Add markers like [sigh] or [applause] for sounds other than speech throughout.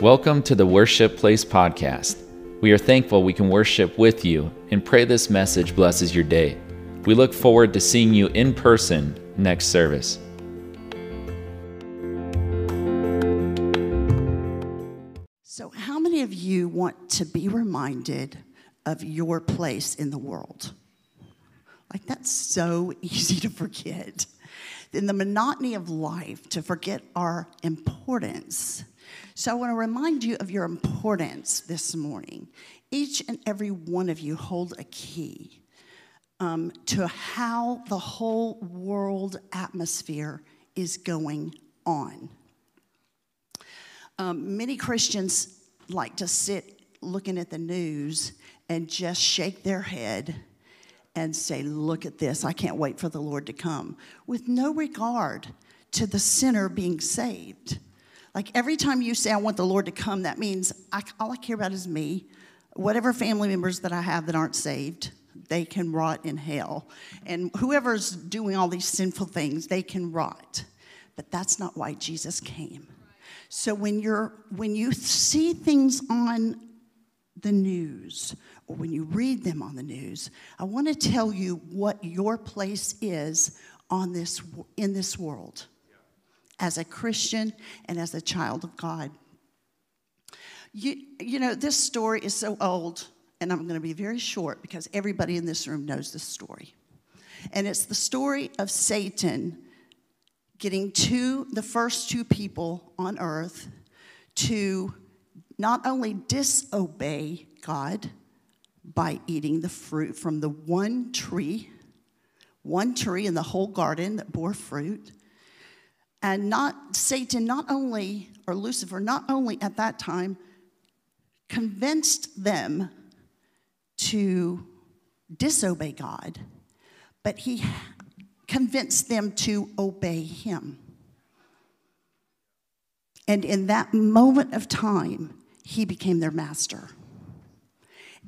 Welcome to the Worship Place Podcast. We are thankful we can worship with you and pray this message blesses your day. We look forward to seeing you in person next service. So, how many of you want to be reminded of your place in the world? Like, that's so [laughs] easy to forget. In the monotony of life, to forget our importance. So, I want to remind you of your importance this morning. Each and every one of you hold a key um, to how the whole world atmosphere is going on. Um, many Christians like to sit looking at the news and just shake their head and say, Look at this, I can't wait for the Lord to come, with no regard to the sinner being saved. Like every time you say, I want the Lord to come, that means I, all I care about is me. Whatever family members that I have that aren't saved, they can rot in hell. And whoever's doing all these sinful things, they can rot. But that's not why Jesus came. So when you're when you see things on the news or when you read them on the news, I want to tell you what your place is on this in this world as a Christian and as a child of God. You, you know, this story is so old, and I'm going to be very short because everybody in this room knows this story. And it's the story of Satan getting two, the first two people on earth to not only disobey God by eating the fruit from the one tree, one tree in the whole garden that bore fruit, and not Satan, not only, or Lucifer, not only at that time convinced them to disobey God, but he convinced them to obey him. And in that moment of time, he became their master.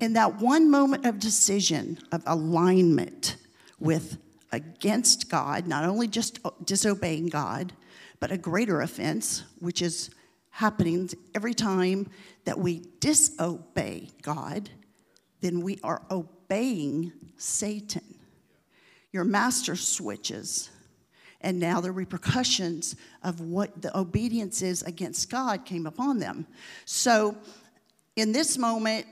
In that one moment of decision, of alignment with against God, not only just disobeying God, but a greater offense, which is happening every time that we disobey God, then we are obeying Satan. Your master switches. And now the repercussions of what the obedience is against God came upon them. So, in this moment,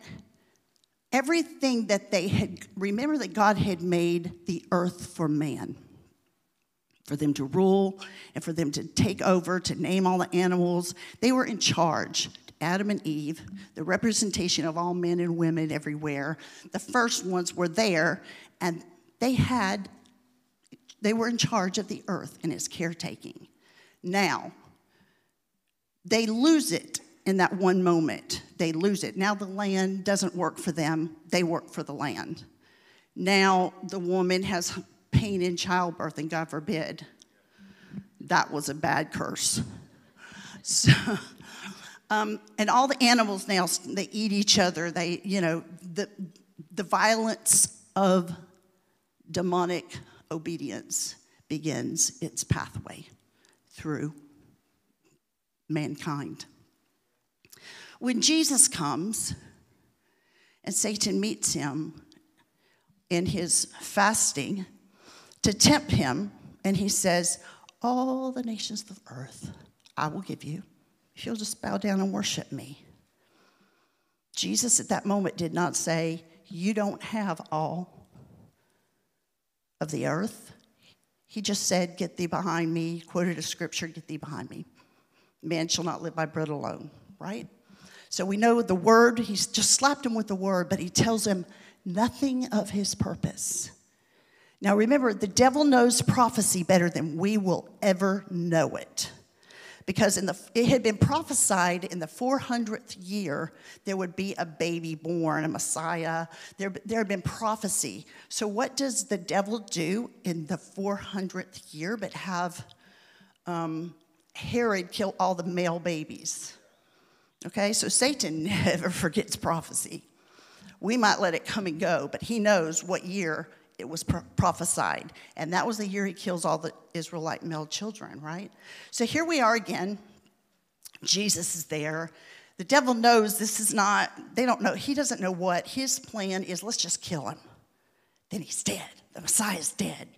everything that they had, remember that God had made the earth for man for them to rule and for them to take over, to name all the animals. They were in charge. Adam and Eve, the representation of all men and women everywhere. The first ones were there, and they had, they were in charge of the earth and its caretaking. Now, they lose it in that one moment. They lose it. Now the land doesn't work for them, they work for the land. Now the woman has pain in childbirth, and God forbid, that was a bad curse. [laughs] So, um, and all the animals now, they eat each other. They, you know, the, the violence of demonic obedience begins its pathway through mankind. When Jesus comes and Satan meets him in his fasting, to tempt him, and he says, All the nations of earth I will give you if you'll just bow down and worship me. Jesus at that moment did not say, You don't have all of the earth. He just said, Get thee behind me, quoted a scripture, Get thee behind me. Man shall not live by bread alone, right? So we know the word, he's just slapped him with the word, but he tells him nothing of his purpose. Now remember, the devil knows prophecy better than we will ever know it. Because in the, it had been prophesied in the 400th year there would be a baby born, a Messiah. There, there had been prophecy. So, what does the devil do in the 400th year but have um, Herod kill all the male babies? Okay, so Satan [laughs] never forgets prophecy. We might let it come and go, but he knows what year it was pro- prophesied. And that was the year he kills all the Israelite male children, right? So here we are again. Jesus is there. The devil knows this is not, they don't know, he doesn't know what. His plan is let's just kill him. Then he's dead. The Messiah is dead.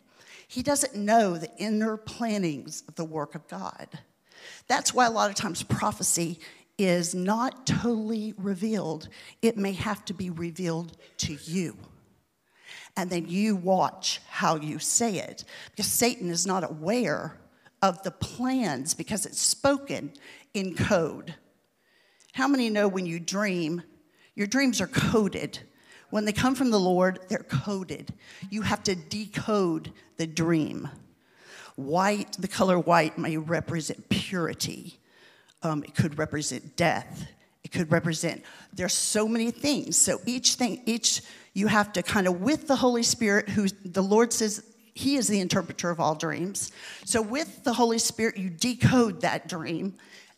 He doesn't know the inner plannings of the work of God. That's why a lot of times prophecy is not totally revealed. It may have to be revealed to you. And then you watch how you say it. Because Satan is not aware of the plans because it's spoken in code. How many know when you dream, your dreams are coded? When they come from the Lord, they're coded. You have to decode the dream. White, the color white may represent purity. Um, it could represent death. It could represent, there's so many things. So each thing, each, you have to kind of, with the Holy Spirit, who the Lord says he is the interpreter of all dreams. So with the Holy Spirit, you decode that dream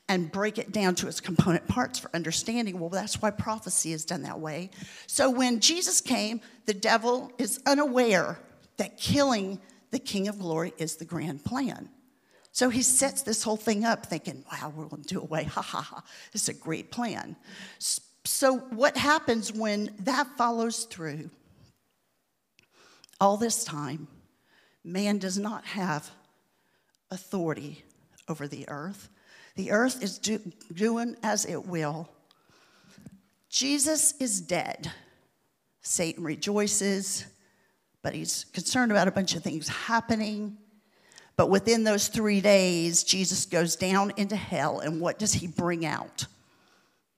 and break it down to its component parts for understanding. Well, that's why prophecy is done that way. So when Jesus came, the devil is unaware that killing the King of Glory is the grand plan. So he sets this whole thing up thinking, wow, we're going to do away. [laughs] Ha ha ha. It's a great plan. So, what happens when that follows through? All this time, man does not have authority over the earth. The earth is do, doing as it will. Jesus is dead. Satan rejoices, but he's concerned about a bunch of things happening. But within those three days, Jesus goes down into hell, and what does he bring out?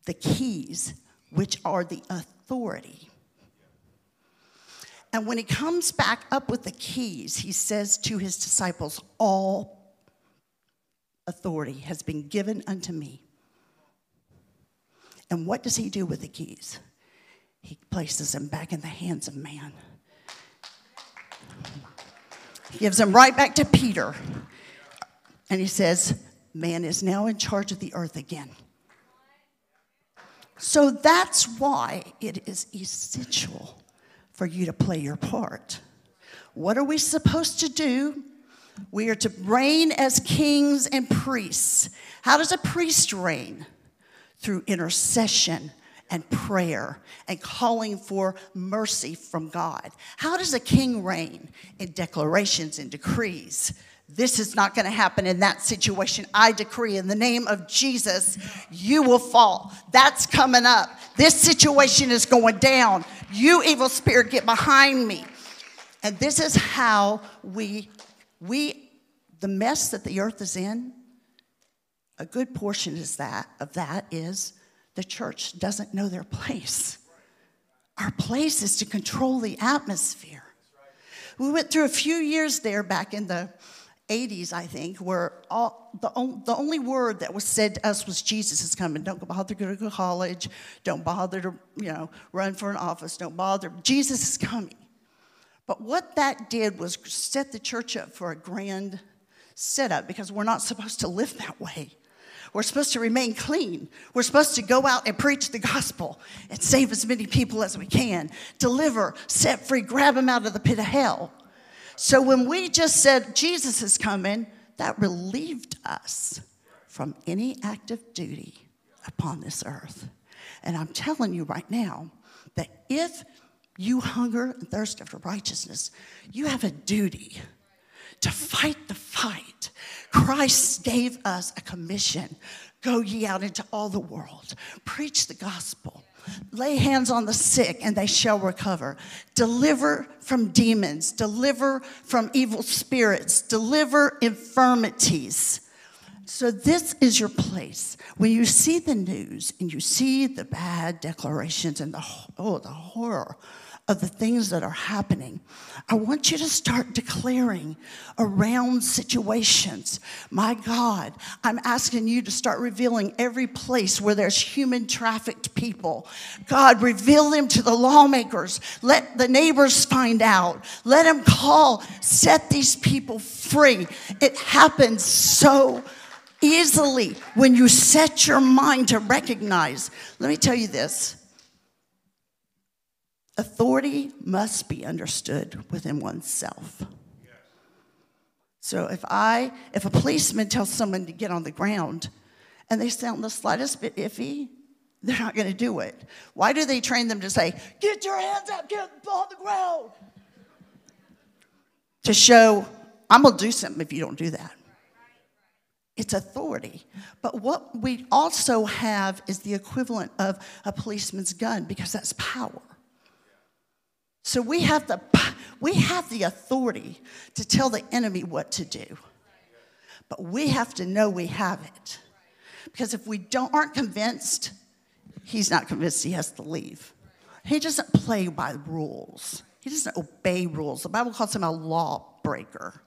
The keys, which are the authority. And when he comes back up with the keys, he says to his disciples, All authority has been given unto me. And what does he do with the keys? He places them back in the hands of man He gives them right back to Peter. And he says, Man is now in charge of the earth again. So that's why it is essential for you to play your part. What are we supposed to do? We are to reign as kings and priests. How does a priest reign? Through intercession and prayer and calling for mercy from God. How does a king reign? In declarations and decrees. This is not going to happen in that situation. I decree in the name of Jesus, you will fall. That's coming up. This situation is going down. You evil spirit, get behind me. And this is how we, we, the mess that the earth is in, a good portion is that of that is the church doesn't know their place. Our place is to control the atmosphere. We went through a few years there back in the 80s, I think, where all, the, the only word that was said to us was Jesus is coming. Don't bother to go to college. Don't bother to, you know, run for an office. Don't bother. Jesus is coming. But what that did was set the church up for a grand setup because we're not supposed to live that way. We're supposed to remain clean. We're supposed to go out and preach the gospel and save as many people as we can, deliver, set free, grab them out of the pit of hell. So when we just said Jesus is coming, that relieved us from any active duty upon this earth. And I'm telling you right now that if you hunger and thirst after righteousness, you have a duty to fight the fight. Christ gave us a commission go ye out into all the world, preach the gospel. Lay hands on the sick and they shall recover. Deliver from demons, deliver from evil spirits, deliver infirmities. So, this is your place. When you see the news and you see the bad declarations and the, oh, the horror of the things that are happening, I want you to start declaring around situations. My God, I'm asking you to start revealing every place where there's human trafficked people. God, reveal them to the lawmakers. Let the neighbors find out. Let them call. Set these people free. It happens so easily when you set your mind to recognize. Let me tell you this authority must be understood within oneself. So if I, if a policeman tells someone to get on the ground and they sound the slightest bit iffy, they're not going to do it. Why do they train them to say, Get your hands up, get on the ground? To show, I'm going to do something if you don't do that. It's authority. But what we also have is the equivalent of a policeman's gun because that's power. So we have the, we have the authority to tell the enemy what to do. But we have to know we have it. Because if we don't, aren't convinced, he's not convinced he has to leave. He doesn't play by rules. He doesn't obey rules. The Bible calls him a lawbreaker.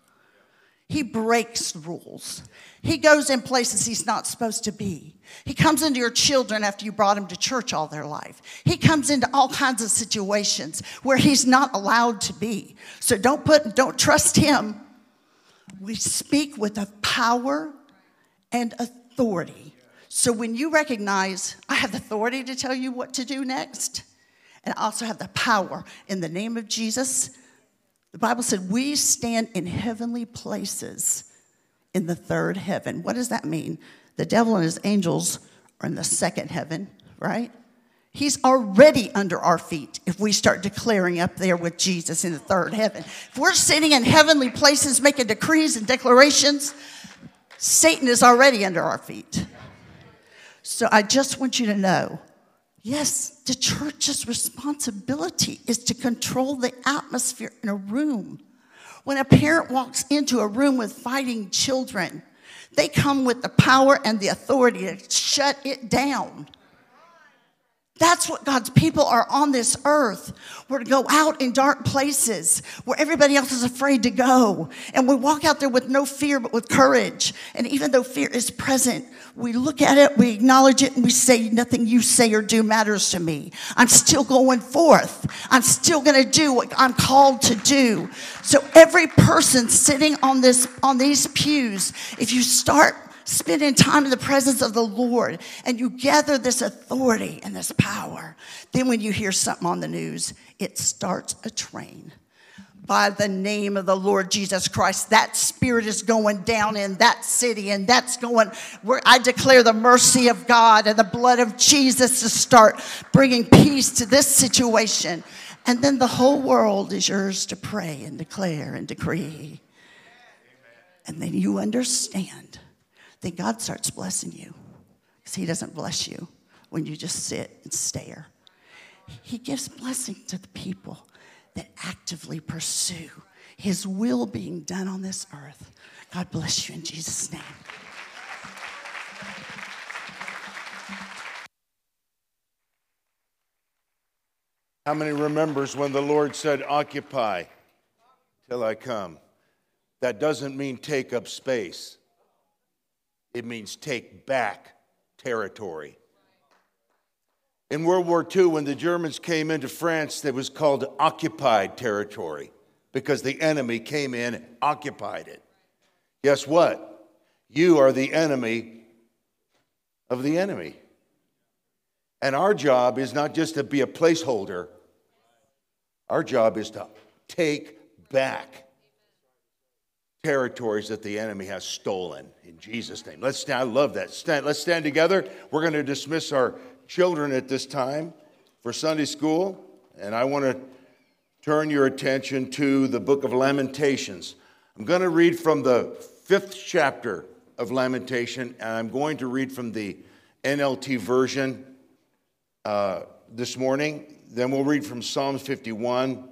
He breaks rules. He goes in places he's not supposed to be. He comes into your children after you brought him to church all their life. He comes into all kinds of situations where he's not allowed to be. So don't put don't trust him. We speak with a power and authority. So when you recognize I have the authority to tell you what to do next, and I also have the power in the name of Jesus, the Bible said we stand in heavenly places in the third heaven. What does that mean? The devil and his angels are in the second heaven, right? He's already under our feet if we start declaring up there with Jesus in the third heaven. If we're sitting in heavenly places making decrees and declarations, Satan is already under our feet. So I just want you to know yes, the church's responsibility is to control the atmosphere in a room. When a parent walks into a room with fighting children, they come with the power and the authority to shut it down. That's what God's people are on this earth. We're to go out in dark places where everybody else is afraid to go. And we walk out there with no fear, but with courage. And even though fear is present, we look at it, we acknowledge it, and we say, Nothing you say or do matters to me. I'm still going forth. I'm still going to do what I'm called to do. So every person sitting on this, on these pews, if you start spending time in the presence of the Lord and you gather this authority and this power, then when you hear something on the news, it starts a train. By the name of the Lord Jesus Christ, that spirit is going down in that city, and that's going where I declare the mercy of God and the blood of Jesus to start bringing peace to this situation. And then the whole world is yours to pray and declare and decree. And then you understand then God starts blessing you. Because He doesn't bless you when you just sit and stare. He gives blessing to the people that actively pursue His will being done on this earth. God bless you in Jesus' name. How many remembers when the Lord said, Occupy till I come? That doesn't mean take up space. It means take back territory. In World War II, when the Germans came into France, it was called occupied territory because the enemy came in and occupied it. Guess what? You are the enemy of the enemy. And our job is not just to be a placeholder, our job is to take back territories that the enemy has stolen in Jesus' name. Let's stand. I love that. Stand, let's stand together. We're going to dismiss our children at this time for Sunday school. And I want to turn your attention to the book of Lamentations. I'm going to read from the fifth chapter of Lamentation, and I'm going to read from the NLT version uh, this morning. Then we'll read from Psalms 51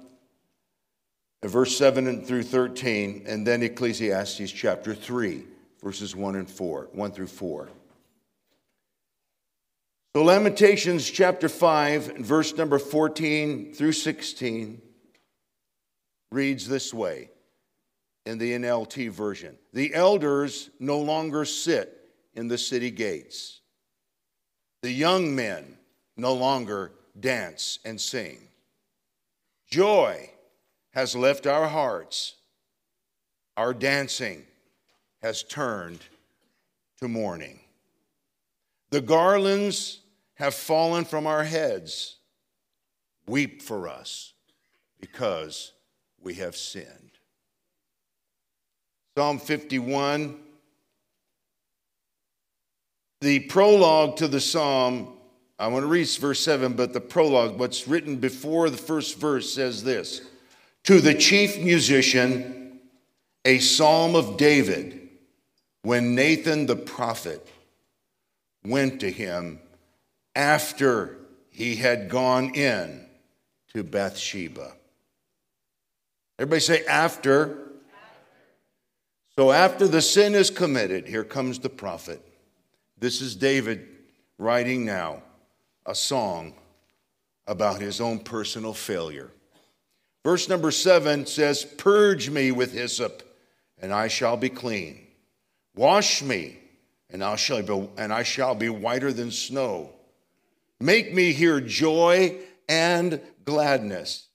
verse 7 through 13, and then Ecclesiastes chapter 3, verses 1 and 4, 1 through 4. So Lamentations chapter 5, verse number 14 through 16 reads this way in the NLT version The elders no longer sit in the city gates, the young men no longer dance and sing. Joy has left our hearts. Our dancing has turned to mourning. The garlands have fallen from our heads. Weep for us because we have sinned. Psalm 51, the prologue to the psalm I want to read verse 7, but the prologue, what's written before the first verse, says this To the chief musician, a psalm of David, when Nathan the prophet went to him after he had gone in to Bathsheba. Everybody say, after. So, after the sin is committed, here comes the prophet. This is David writing now a song about his own personal failure. Verse number seven says, Purge me with hyssop, and I shall be clean. Wash me, and I shall be, and I shall be whiter than snow. Make me hear joy and gladness,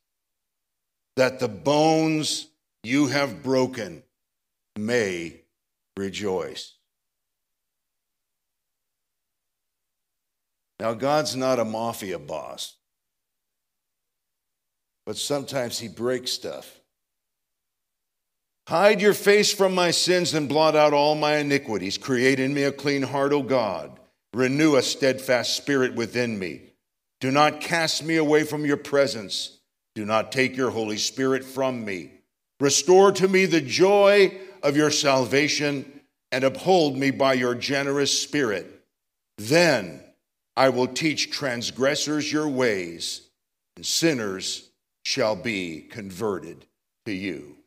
that the bones you have broken may rejoice. Now, God's not a mafia boss, but sometimes He breaks stuff. Hide your face from my sins and blot out all my iniquities. Create in me a clean heart, O God. Renew a steadfast spirit within me. Do not cast me away from your presence. Do not take your Holy Spirit from me. Restore to me the joy of your salvation and uphold me by your generous spirit. Then I will teach transgressors your ways, and sinners shall be converted to you.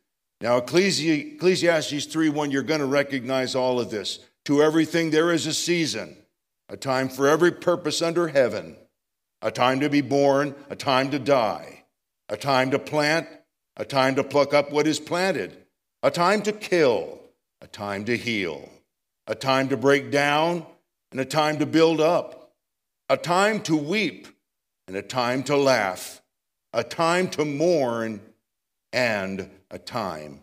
Now, Ecclesiastes 3 1, you're going to recognize all of this. To everything there is a season, a time for every purpose under heaven, a time to be born, a time to die, a time to plant, a time to pluck up what is planted, a time to kill, a time to heal, a time to break down, and a time to build up a time to weep and a time to laugh, a time to mourn and a time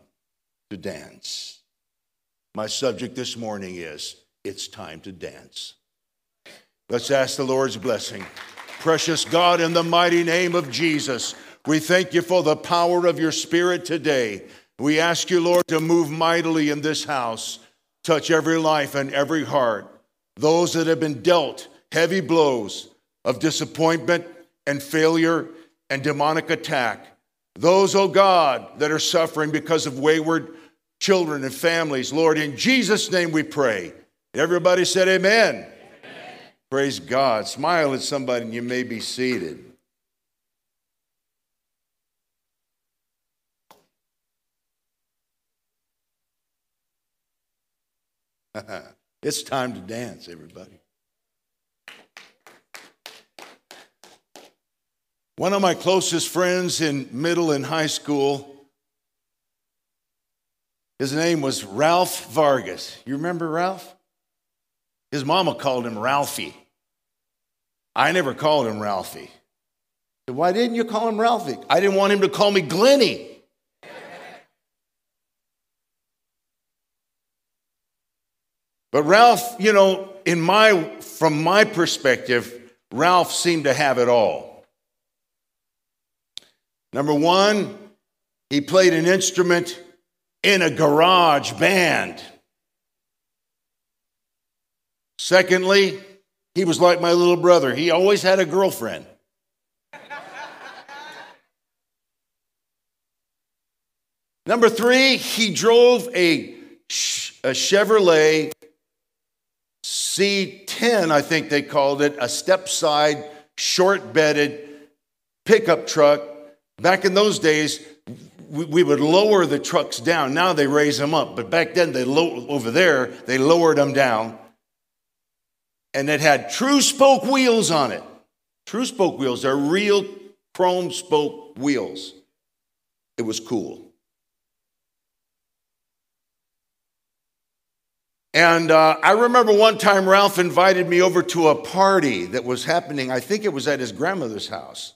to dance. My subject this morning is It's Time to Dance. Let's ask the Lord's blessing. Precious God, in the mighty name of Jesus, we thank you for the power of your Spirit today. We ask you, Lord, to move mightily in this house, touch every life and every heart. Those that have been dealt heavy blows of disappointment and failure and demonic attack. Those, oh God, that are suffering because of wayward children and families, Lord, in Jesus' name we pray. Everybody said, Amen. amen. Praise God. Smile at somebody and you may be seated. [laughs] it's time to dance, everybody. One of my closest friends in middle and high school, his name was Ralph Vargas. You remember Ralph? His mama called him Ralphie. I never called him Ralphie. Why didn't you call him Ralphie? I didn't want him to call me Glenny. But Ralph, you know, in my from my perspective, Ralph seemed to have it all. Number one, he played an instrument in a garage band. Secondly, he was like my little brother. He always had a girlfriend. Number three, he drove a, a Chevrolet C10, I think they called it, a step side, short bedded pickup truck Back in those days, we, would lower the trucks down. Now they raise them up. But back then, they low, over there, they lowered them down. And it had true spoke wheels on it. True spoke wheels. They're real chrome spoke wheels. It was cool. And uh, I remember one time Ralph invited me over to a party that was happening. I think it was at his grandmother's house.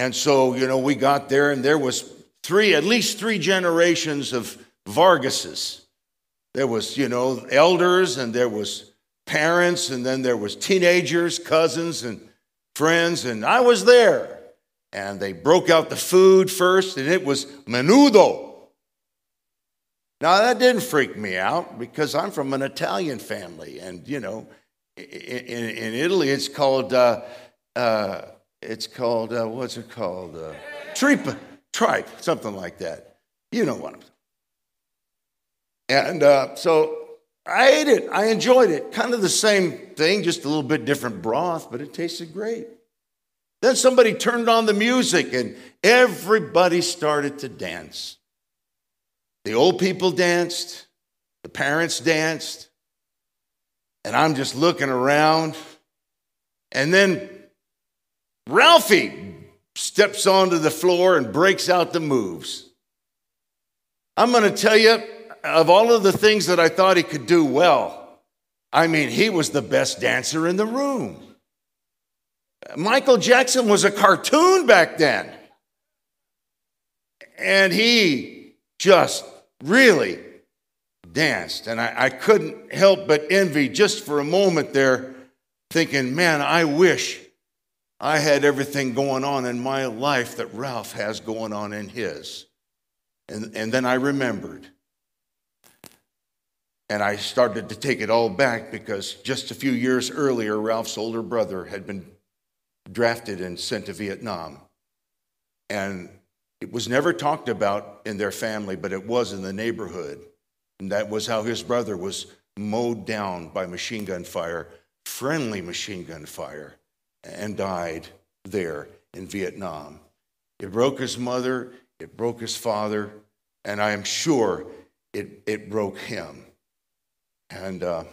And so, you know, we got there and there was three, at least three generations of Vargases. There was, you know, elders and there was parents and then there was teenagers, cousins and friends and I was there. And they broke out the food first and it was menudo. Now that didn't freak me out because I'm from an Italian family and, you know, in, in Italy, it's called, uh, uh, it's called, uh, what's it called? Uh, tripe, tripe, something like that. You know what I'm And uh, so I ate it. I enjoyed it. Kind of the same thing, just a little bit different broth, but it tasted great. Then somebody turned on the music and everybody started to dance. The old people danced, the parents danced, and I'm just looking around. And then Ralphie steps onto the floor and breaks out the moves. I'm going to tell you, of all of the things that I thought he could do well, I mean, he was the best dancer in the room. Michael Jackson was a cartoon back then. And he just really danced. And I, I, couldn't help but envy just for a moment there, thinking, man, I wish I had everything going on in my life that Ralph has going on in his. And, and then I remembered. And I started to take it all back because just a few years earlier, Ralph's older brother had been drafted and sent to Vietnam. And it was never talked about in their family, but it was in the neighborhood. And that was how his brother was mowed down by machine gun fire, friendly machine gun fire, and died there in Vietnam. It broke his mother, it broke his father, and I am sure it, it broke him. And uh,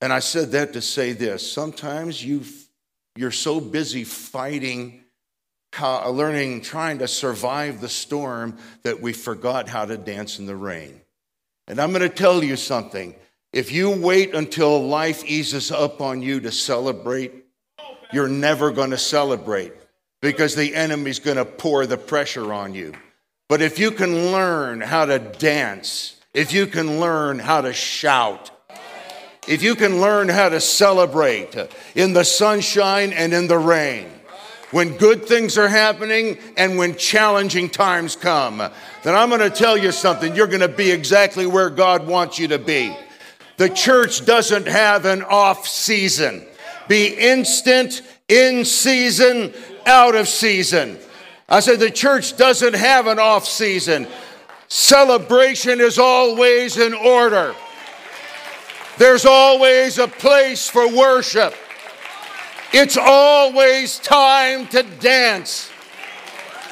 And I said that to say this sometimes you, you're so busy fighting, how, learning, trying to survive the storm that we forgot how to dance in the rain. And I'm going to tell you something. If you wait until life eases up on you to celebrate, you're never going to celebrate because the enemy's going to pour the pressure on you. But if you can learn how to dance, if you can learn how to shout, if you can learn how to celebrate in the sunshine and in the rain, when good things are happening and when challenging times come, then I'm going to tell you something. You're going to be exactly where God wants you to be. The church doesn't have an off season. Be instant, in season, out of season. I said the church doesn't have an off season. Celebration is always in order. There's always a place for worship. It's always time to dance.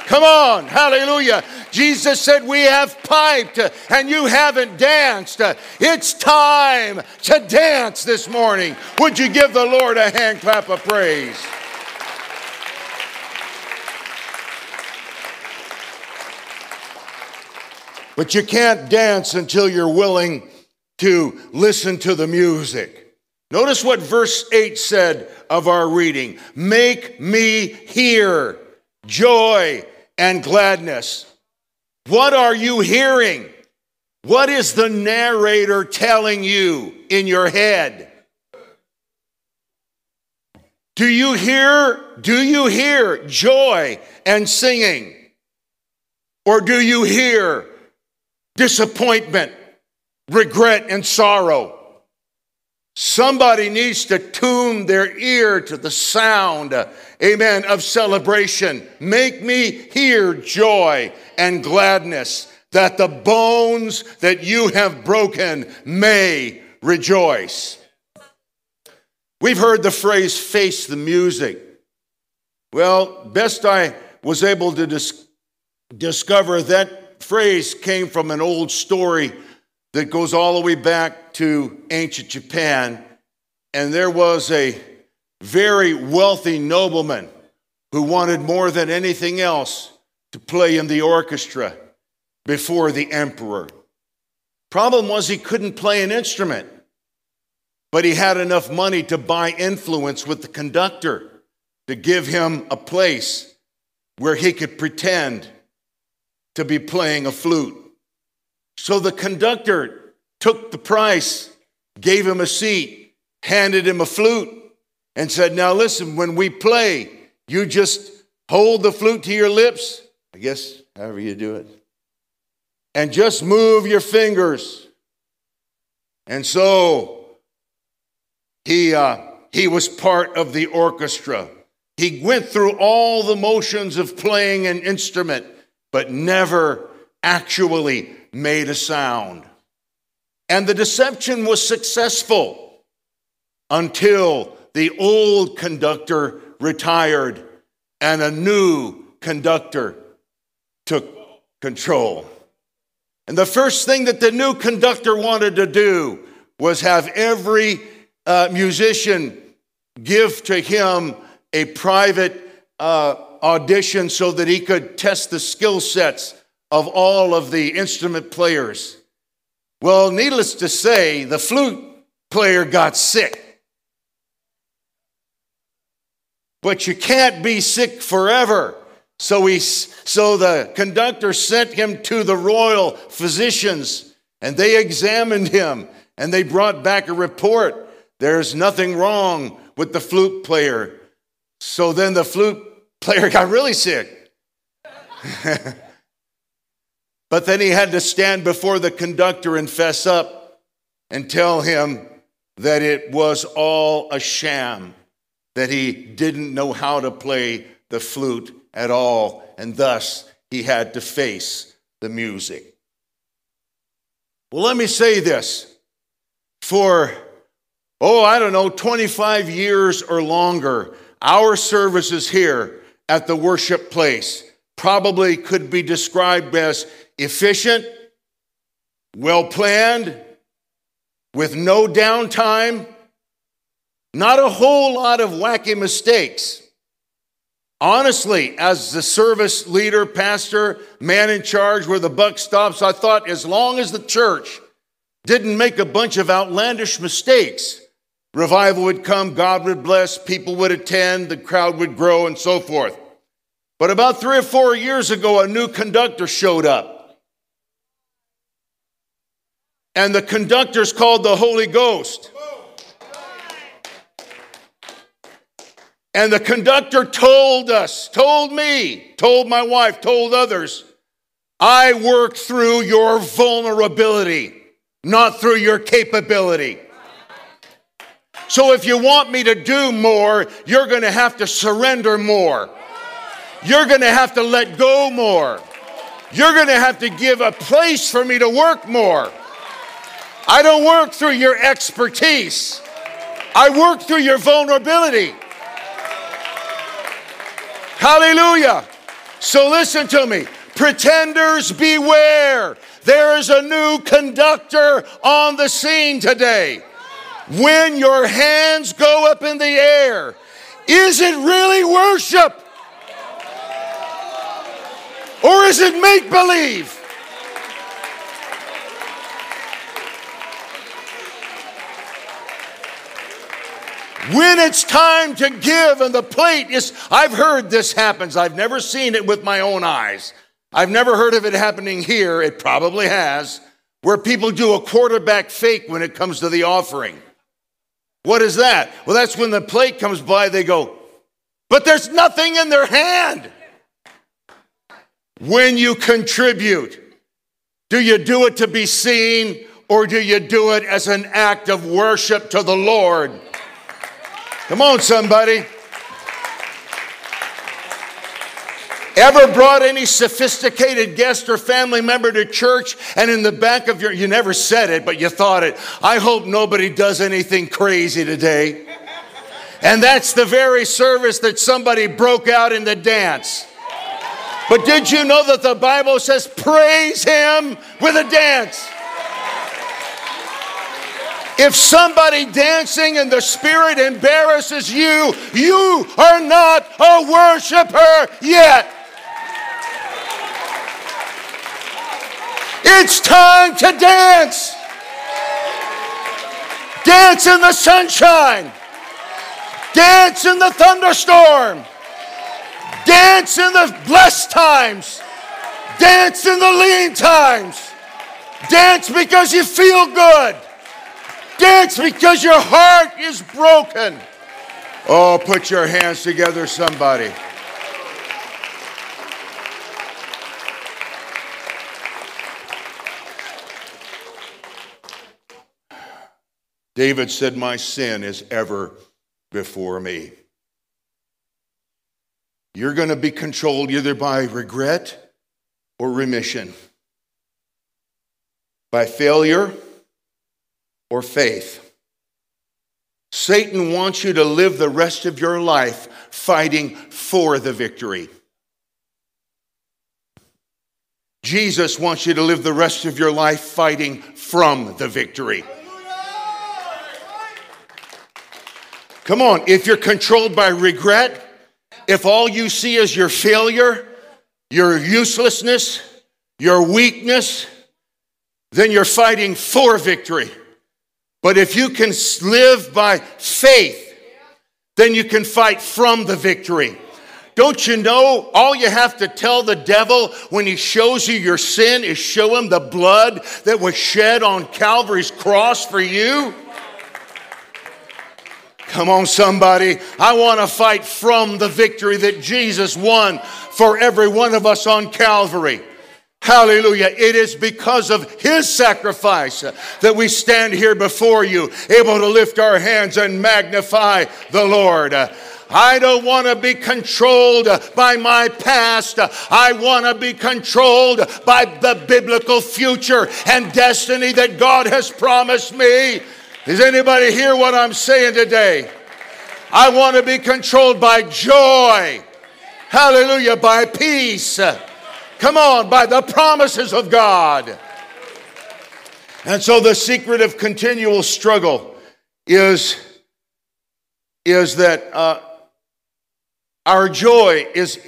Come on, hallelujah. Jesus said, We have piped and you haven't danced. It's time to dance this morning. Would you give the Lord a hand clap of praise? But you can't dance until you're willing to listen to the music. Notice what verse 8 said of our reading Make me hear joy and gladness. What are you hearing? What is the narrator telling you in your head? Do you hear do you hear joy and singing? Or do you hear disappointment regret, and sorrow. Somebody needs to tune their ear to the sound, amen, of celebration. Make me hear joy and gladness, that the bones that you have broken may rejoice. We've heard the phrase face the music. Well, best I was able to dis- discover that phrase came from an old story that goes all the way back to ancient Japan. And there was a very wealthy nobleman who wanted more than anything else to play in the orchestra before the emperor. Problem was he couldn't play an instrument, but he had enough money to buy influence with the conductor to give him a place where he could pretend to be playing a flute. So the conductor took the price, gave him a seat, handed him a flute, and said, Now listen, when we play, you just hold the flute to your lips, I guess, however you do it, and just move your fingers. And so he, uh, he was part of the orchestra. He went through all the motions of playing an instrument, but never actually made a sound. And the deception was successful until the old conductor retired and a new conductor took control. And the first thing that the new conductor wanted to do was have every uh, musician give to him a private uh, audition so that he could test the skill sets of all of the instrument players. Well, needless to say, the flute player got sick. But you can't be sick forever. So, he, so the conductor sent him to the royal physicians, and they examined him, and they brought back a report. There's nothing wrong with the flute player. So then the flute player [laughs] got really sick. [laughs] but then he had to stand before the conductor and fess up and tell him that it was all a sham, that he didn't know how to play the flute at all, and thus he had to face the music. Well, let me say this. For, oh, I don't know, 25 years or longer, our services here at the worship place probably could be described as efficient, well planned, with no downtime, not a whole lot of wacky mistakes. Honestly, as the service leader, pastor, man in charge where the buck stops, I thought as long as the church didn't make a bunch of outlandish mistakes, revival would come, God would bless, people would attend, the crowd would grow, and so forth. But about three or four years ago, a new conductor showed up. And the conductor's called the Holy Ghost. And the conductor told us, told me, told my wife, told others, I work through your vulnerability, not through your capability. So if you want me to do more, you're going to have to surrender more. You're going to have to let go more. You're going to have to give a place for me to work more. I don't work through your expertise. I work through your vulnerability. Hallelujah. So listen to me. Pretenders beware. There is a new conductor on the scene today. When your hands go up in the air, is it really worship? Or is it make believe? When it's time to give and the plate is, I've heard this happens. I've never seen it with my own eyes. I've never heard of it happening here. It probably has, where people do a quarterback fake when it comes to the offering. What is that? Well, that's when the plate comes by, they go, but there's nothing in their hand. When you contribute, do you do it to be seen or do you do it as an act of worship to the Lord? Come on, somebody. Ever brought any sophisticated guest or family member to church and in the back of your, you never said it, but you thought it, I hope nobody does anything crazy today. And that's the very service that somebody broke out in the dance. But did you know that the Bible says, praise Him with a dance? If somebody dancing in the spirit embarrasses you, you are not a worshiper yet. It's time to dance. Dance in the sunshine. Dance in the thunderstorm. Dance in the blessed times. Dance in the lean times. Dance because you feel good. Dance because your heart is broken. Oh, put your hands together, somebody. David said, My sin is ever before me. You're going to be controlled either by regret or remission, by failure or faith. Satan wants you to live the rest of your life fighting for the victory. Jesus wants you to live the rest of your life fighting from the victory. Come on, if you're controlled by regret, if all you see is your failure, your uselessness, your weakness, then you're fighting for victory. But if you can live by faith, then you can fight from the victory. Don't you know all you have to tell the devil when he shows you your sin is show him the blood that was shed on Calvary's cross for you? Come on, somebody. I want to fight from the victory that Jesus won for every one of us on Calvary. Hallelujah. It is because of his sacrifice that we stand here before you, able to lift our hands and magnify the Lord. I don't want to be controlled by my past. I want to be controlled by the biblical future and destiny that God has promised me. Does anybody hear what I'm saying today? I want to be controlled by joy. Hallelujah, by peace. Come on, by the promises of God. And so the secret of continual struggle is, is that uh, our joy is it,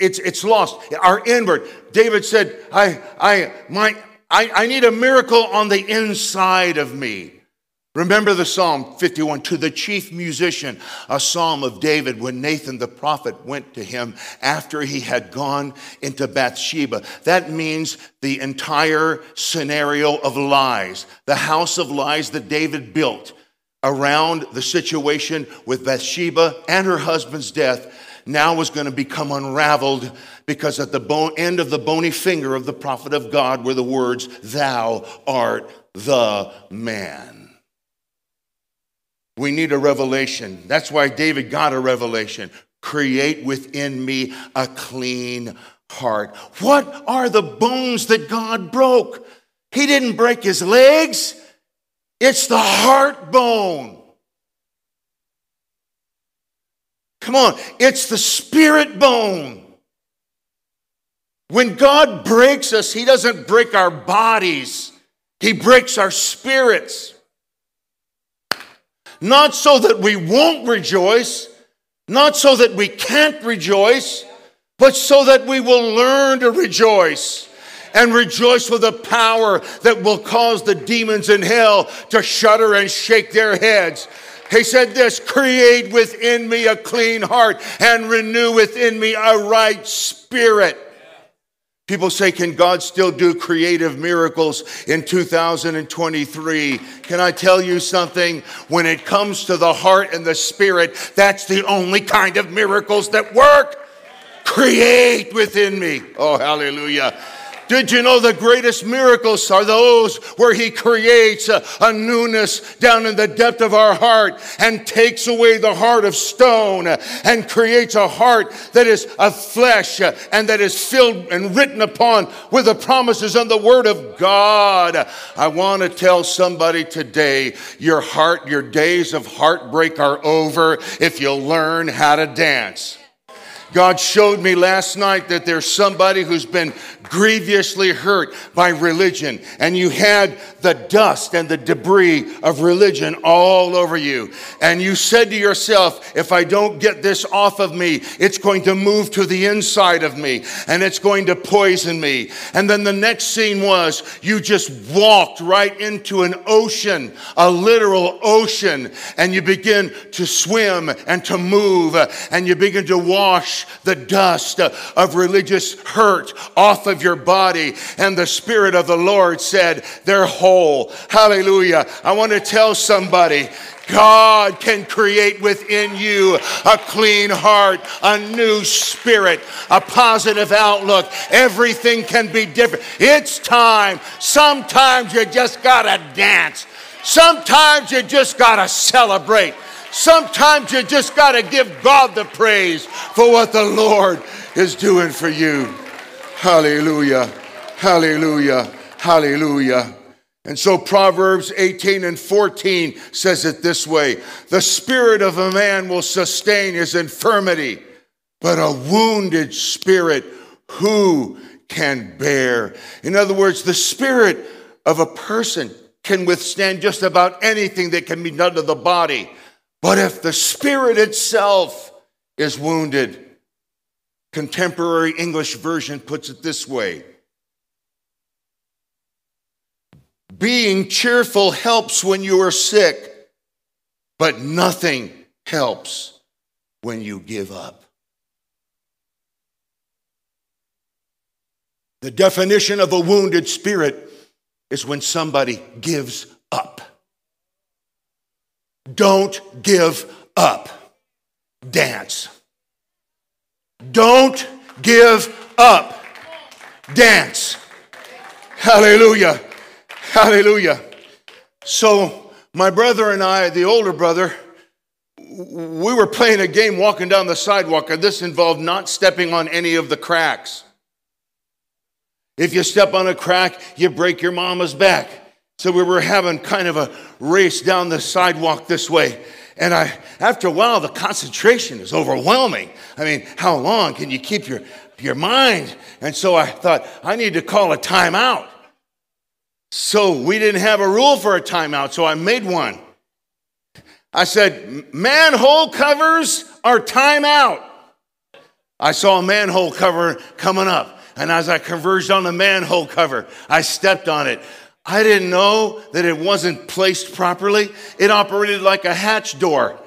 it's, it's lost. Our inward. David said, I, I, my, I, I need a miracle on the inside of me. Remember the Psalm 51 to the chief musician, a psalm of David when Nathan the prophet went to him after he had gone into Bathsheba. That means the entire scenario of lies, the house of lies that David built around the situation with Bathsheba and her husband's death now was going to become unraveled because at the end of the bony finger of the prophet of God were the words, Thou art the man. We need a revelation. That's why David got a revelation. Create within me a clean heart. What are the bones that God broke? He didn't break his legs, it's the heart bone. Come on, it's the spirit bone. When God breaks us, He doesn't break our bodies, He breaks our spirits. Not so that we won't rejoice, not so that we can't rejoice, but so that we will learn to rejoice and rejoice with a power that will cause the demons in hell to shudder and shake their heads. He said this create within me a clean heart and renew within me a right spirit. People say, Can God still do creative miracles in 2023? Can I tell you something? When it comes to the heart and the spirit, that's the only kind of miracles that work. Create within me. Oh, hallelujah. Did you know the greatest miracles are those where He creates a, a, newness down in the depth of our heart and takes away the heart of stone and creates a heart that is of flesh and that is filled and written upon with the promises and the Word of God? I want to tell somebody today your heart, your days of heartbreak are over if you'll learn how to dance. God showed me last night that there's somebody who's been grievously hurt by religion, and you had the dust and the debris of religion all over you. And you said to yourself, if I don't get this off of me, it's going to move to the inside of me and it's going to poison me. And then the next scene was you just walked right into an ocean, a literal ocean, and you begin to swim and to move, and you begin to wash the dust of religious hurt off of your body. And the Spirit of the Lord said, They're whole. Hallelujah. I want to tell somebody, God can create within you a clean heart, a new spirit, a positive outlook. Everything can be different. It's time. Sometimes you just got to dance. Sometimes you just got to celebrate. Sometimes you just got to give God the praise for what the Lord is doing for you. Hallelujah. Hallelujah. Hallelujah. And so Proverbs 18 and 14 says it this way The spirit of a man will sustain his infirmity, but a wounded spirit who can bear? In other words, the spirit of a person can withstand just about anything that can be done to the body. But if the spirit itself is wounded, contemporary English version puts it this way Being cheerful helps when you are sick, but nothing helps when you give up. The definition of a wounded spirit is when somebody gives up. Don't give up. Dance. Don't give up. Dance. Hallelujah. Hallelujah. So, my brother and I, the older brother, we were playing a game walking down the sidewalk, and this involved not stepping on any of the cracks. If you step on a crack, you break your mama's back. So we were having kind of a race down the sidewalk this way. And I, after a while, the concentration is overwhelming. I mean, how long can you keep your, your mind? And so I thought, I need to call a timeout. So we didn't have a rule for a timeout, so I made one. I said, manhole covers are timeout. I saw a manhole cover coming up, and as I converged on the manhole cover, I stepped on it. I didn't know that it wasn't placed properly. It operated like a hatch door.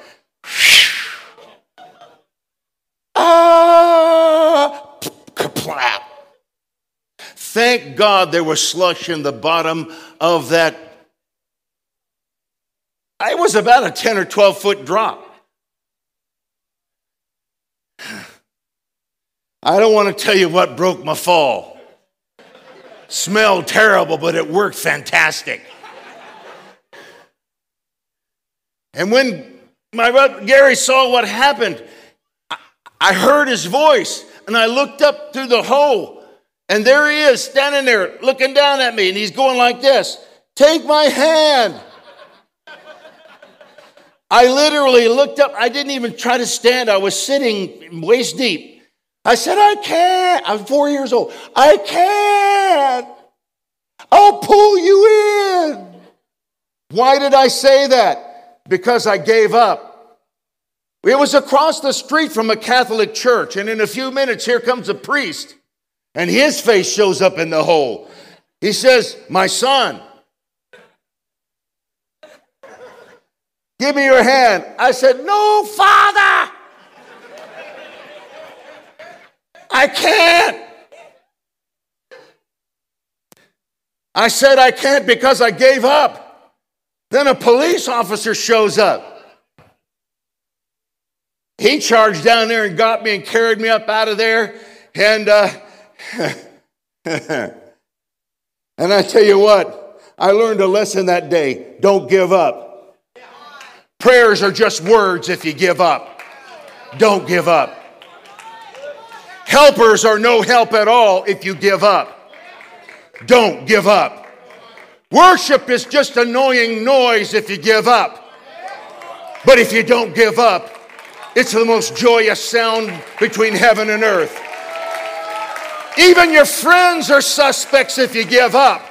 [sighs] ah, kaplap. Thank God there was slush in the bottom of that. It was about a 10 or 12 foot drop. [sighs] I don't want to tell you what broke my fall. Smelled terrible, but it worked fantastic. And when my brother Gary saw what happened, I heard his voice and I looked up through the hole and there he is standing there looking down at me, and he's going like this Take my hand. I literally looked up. I didn't even try to stand. I was sitting waist deep. I said, I can't. I'm four years old. I can't. I'll pull you in. Why did I say that? Because I gave up. It was across the street from a Catholic church, and in a few minutes, here comes a priest and his face shows up in the hole. He says, My son, give me your hand. I said, No, Father, I can't. I said, I can't because I gave up. Then a police officer shows up. He charged down there and got me and carried me up out of there. And uh, [laughs] and I tell you what, I learned a lesson that day don't give up. Prayers are just words if you give up. Don't give up. Helpers are no help at all if you give up. Don't give up. Worship is just annoying noise if you give up. But if you don't give up, it's the most joyous sound between heaven and earth. Even your friends are suspects if you give up.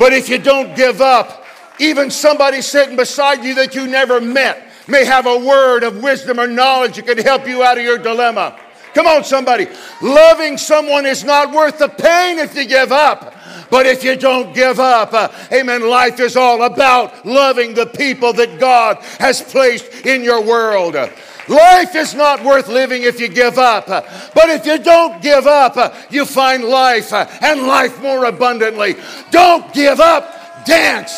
But if you don't give up, even somebody sitting beside you that you never met may have a word of wisdom or knowledge that can help you out of your dilemma. Come on, somebody. Loving someone is not worth the pain if you give up. But if you don't give up, uh, amen, life is all about loving the people that God has placed in your world. Life is not worth living if you give up. But if you don't give up, you find life and life more abundantly. Don't give up, dance.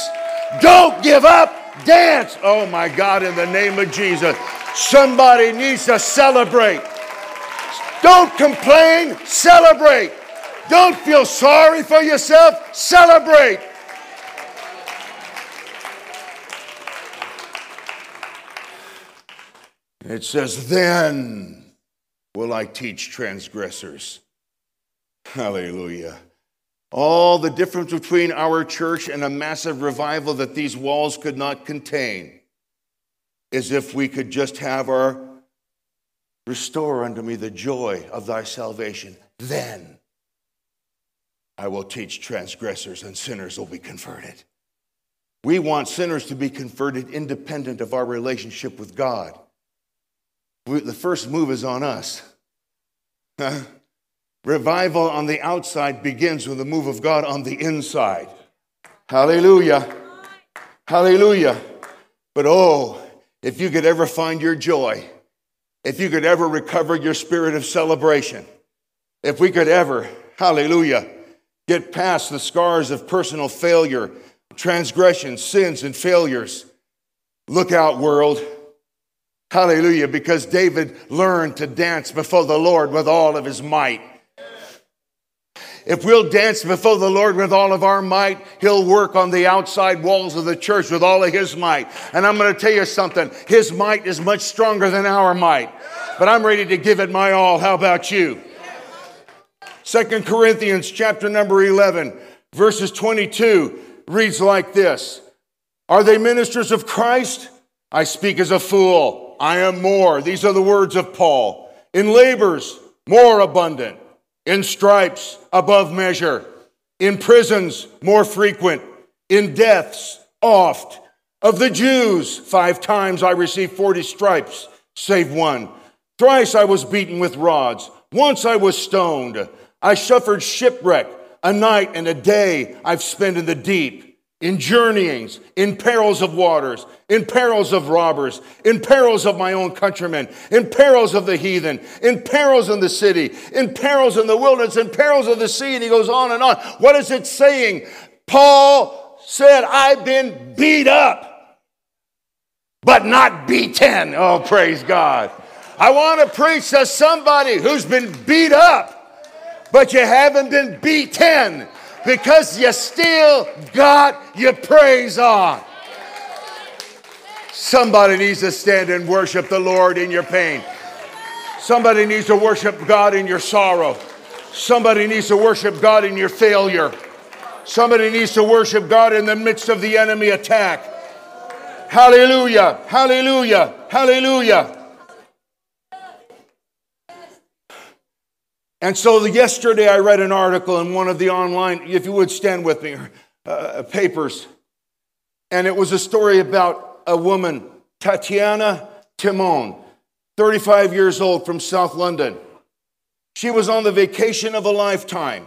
Don't give up, dance. Oh my God, in the name of Jesus, somebody needs to celebrate. Don't complain, celebrate. Don't feel sorry for yourself, celebrate. It says, Then will I teach transgressors. Hallelujah. All the difference between our church and a massive revival that these walls could not contain is if we could just have our restore unto me the joy of thy salvation. Then I will teach transgressors and sinners will be converted. We want sinners to be converted independent of our relationship with God. We, the first move is on us. Revival on the outside begins with the move of God on the inside. Hallelujah. Hallelujah. But oh, if you could ever find your joy, if you could ever recover your spirit of celebration, if we could ever, hallelujah, get past the scars of personal failure, transgressions, sins, and failures, look out, world. Hallelujah, because David learned to dance before the Lord with all of his might. If we'll dance before the Lord with all of our might, He'll work on the outside walls of the church with all of His might. And I'm going to tell you something His might is much stronger than our might. But I'm ready to give it my all. How about you? Second Corinthians chapter number 11, verses 22 reads like this Are they ministers of Christ? I speak as a fool. I am more. These are the words of Paul. In labors, more abundant. In stripes, above measure. In prisons, more frequent. In deaths, oft. Of the Jews, five times I received 40 stripes, save one. Thrice I was beaten with rods. Once I was stoned. I suffered shipwreck. A night and a day I've spent in the deep in journeyings, in perils of waters, in perils of robbers, in perils of my own countrymen, in perils of the heathen, in perils in the city, in perils in the wilderness, in perils of the sea. And he goes on and on. What is it saying? Paul said, I've been beat up, but not beaten. Oh, praise God. I want to preach to somebody who's been beat up, but you haven't been beaten because you still got your praise on. Somebody needs to stand and worship the Lord in your pain. Somebody needs to worship God in your sorrow. Somebody needs to worship God in your failure. Somebody needs to worship God in the midst of the enemy attack. Hallelujah, hallelujah, hallelujah. And so yesterday I read an article in one of the online, if you would stand with me, uh, papers. And it was a story about a woman, Tatiana Timon, 35 years old from South London. She was on the vacation of a lifetime.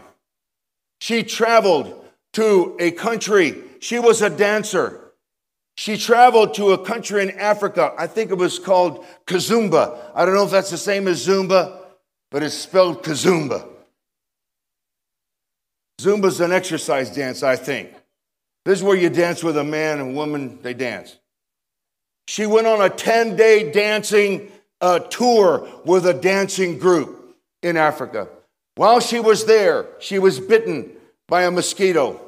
She traveled to a country. She was a dancer. She traveled to a country in Africa. I think it was called Kazumba. I don't know if that's the same as Zumba but it's spelled Kazumba. Zumba's an exercise dance, I think. This is where you dance with a man and woman, they dance. She went on a 10 day dancing uh, tour with a dancing group in Africa. While she was there, she was bitten by a mosquito.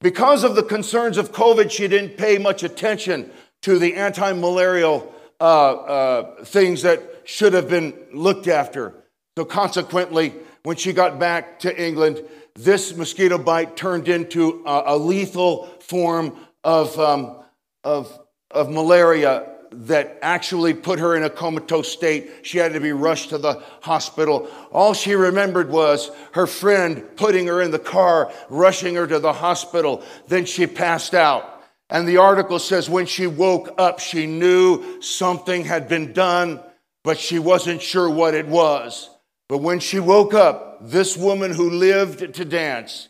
Because of the concerns of COVID, she didn't pay much attention to the anti malarial uh, uh, things that should have been looked after. So, consequently, when she got back to England, this mosquito bite turned into a, a lethal form of, um, of, of malaria that actually put her in a comatose state. She had to be rushed to the hospital. All she remembered was her friend putting her in the car, rushing her to the hospital. Then she passed out. And the article says when she woke up, she knew something had been done, but she wasn't sure what it was. But when she woke up, this woman who lived to dance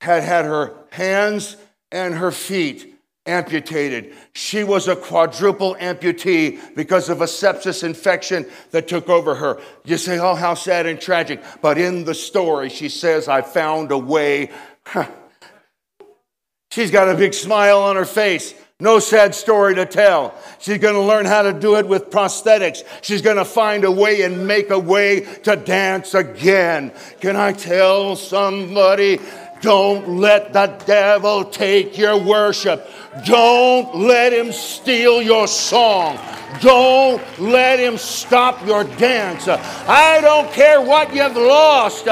had had her hands and her feet amputated. She was a quadruple amputee because of a sepsis infection that took over her. You say, oh, how sad and tragic. But in the story, she says, I found a way. [laughs] She's got a big smile on her face. No sad story to tell. She's going to learn how to do it with prosthetics. She's going to find a way and make a way to dance again. Can I tell somebody? Don't let the devil take your worship. Don't let him steal your song. Don't let him stop your dance. I don't care what you've lost.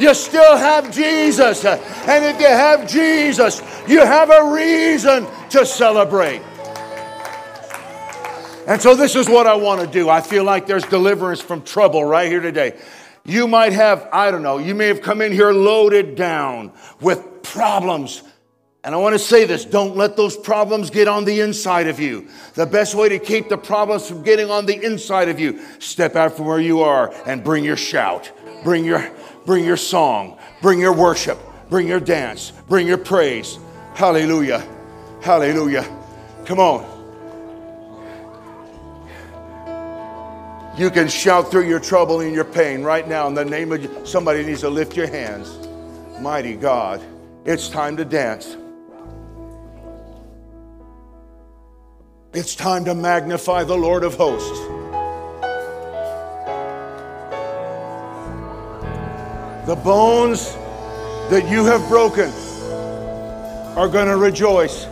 You still have Jesus. And if you have Jesus, you have a reason to celebrate. And so, this is what I want to do. I feel like there's deliverance from trouble right here today. You might have, I don't know, you may have come in here loaded down with problems. And I want to say this don't let those problems get on the inside of you. The best way to keep the problems from getting on the inside of you, step out from where you are and bring your shout, bring your, bring your song, bring your worship, bring your dance, bring your praise. Hallelujah. Hallelujah. Come on. You can shout through your trouble and your pain right now in the name of somebody needs to lift your hands. Mighty God, it's time to dance. It's time to magnify the Lord of hosts. The bones that you have broken are going to rejoice.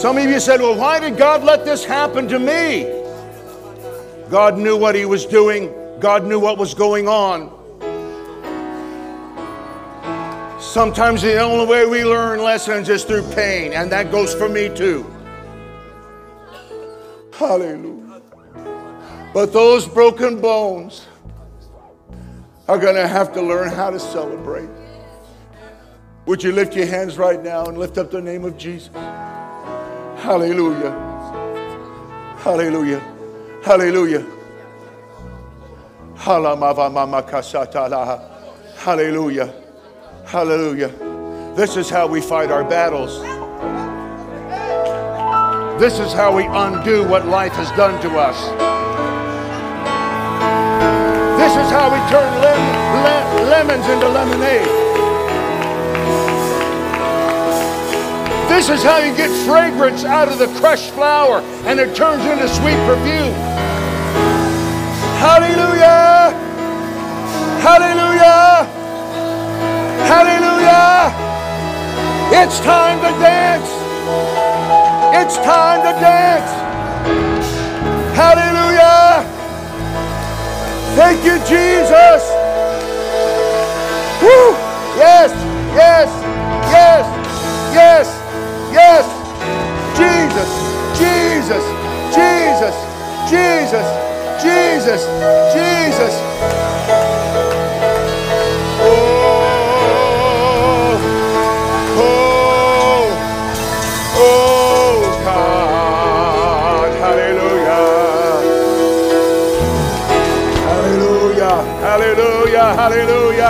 Some of you said, Well, why did God let this happen to me? God knew what He was doing, God knew what was going on. Sometimes the only way we learn lessons is through pain, and that goes for me too. Hallelujah. But those broken bones are going to have to learn how to celebrate. Would you lift your hands right now and lift up the name of Jesus? Hallelujah. Hallelujah. Hallelujah. Hallelujah. Hallelujah. This is how we fight our battles. This is how we undo what life has done to us. This is how we turn lem- le- lemons into lemonade. This is how you get fragrance out of the crushed flower and it turns into sweet perfume. Hallelujah! Hallelujah! Hallelujah! It's time to dance. It's time to dance. Hallelujah! Thank you, Jesus. Woo! Yes, yes, yes, yes. Yes. Jesus. Jesus. Jesus. Jesus. Jesus. Jesus.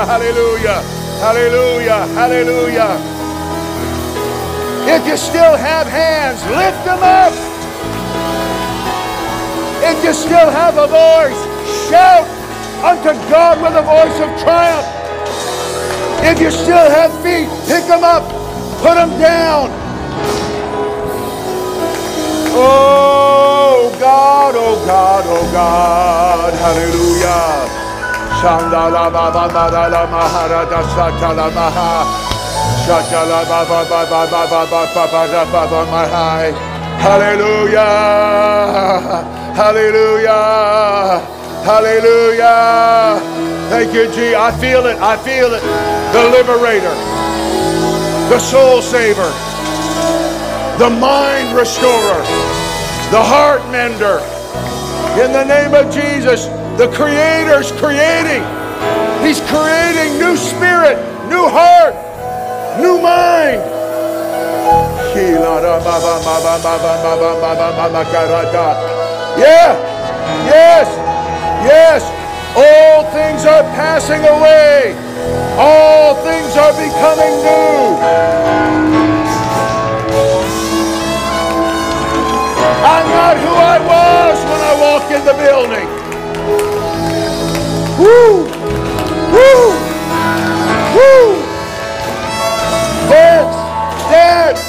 Hallelujah. Hallelujah. Hallelujah. If you still have hands, lift them up. If you still have a voice, shout unto God with a voice of triumph. If you still have feet, pick them up, put them down. Oh God, oh God, oh God, hallelujah. Shandala Baba Madala Maharada Satala Maha. Hallelujah. Hallelujah. Hallelujah. Thank you, G. I feel it. I feel it. The liberator, the soul saver, the mind restorer, the heart mender. In the name of Jesus, the Creator's creating. He's creating new spirit, new heart, new mind. Yeah, yes, yes. All things are passing away. All things are becoming new. I'm not who I was when I walked in the building. Woo! Woo! Woo! Folks, Dance!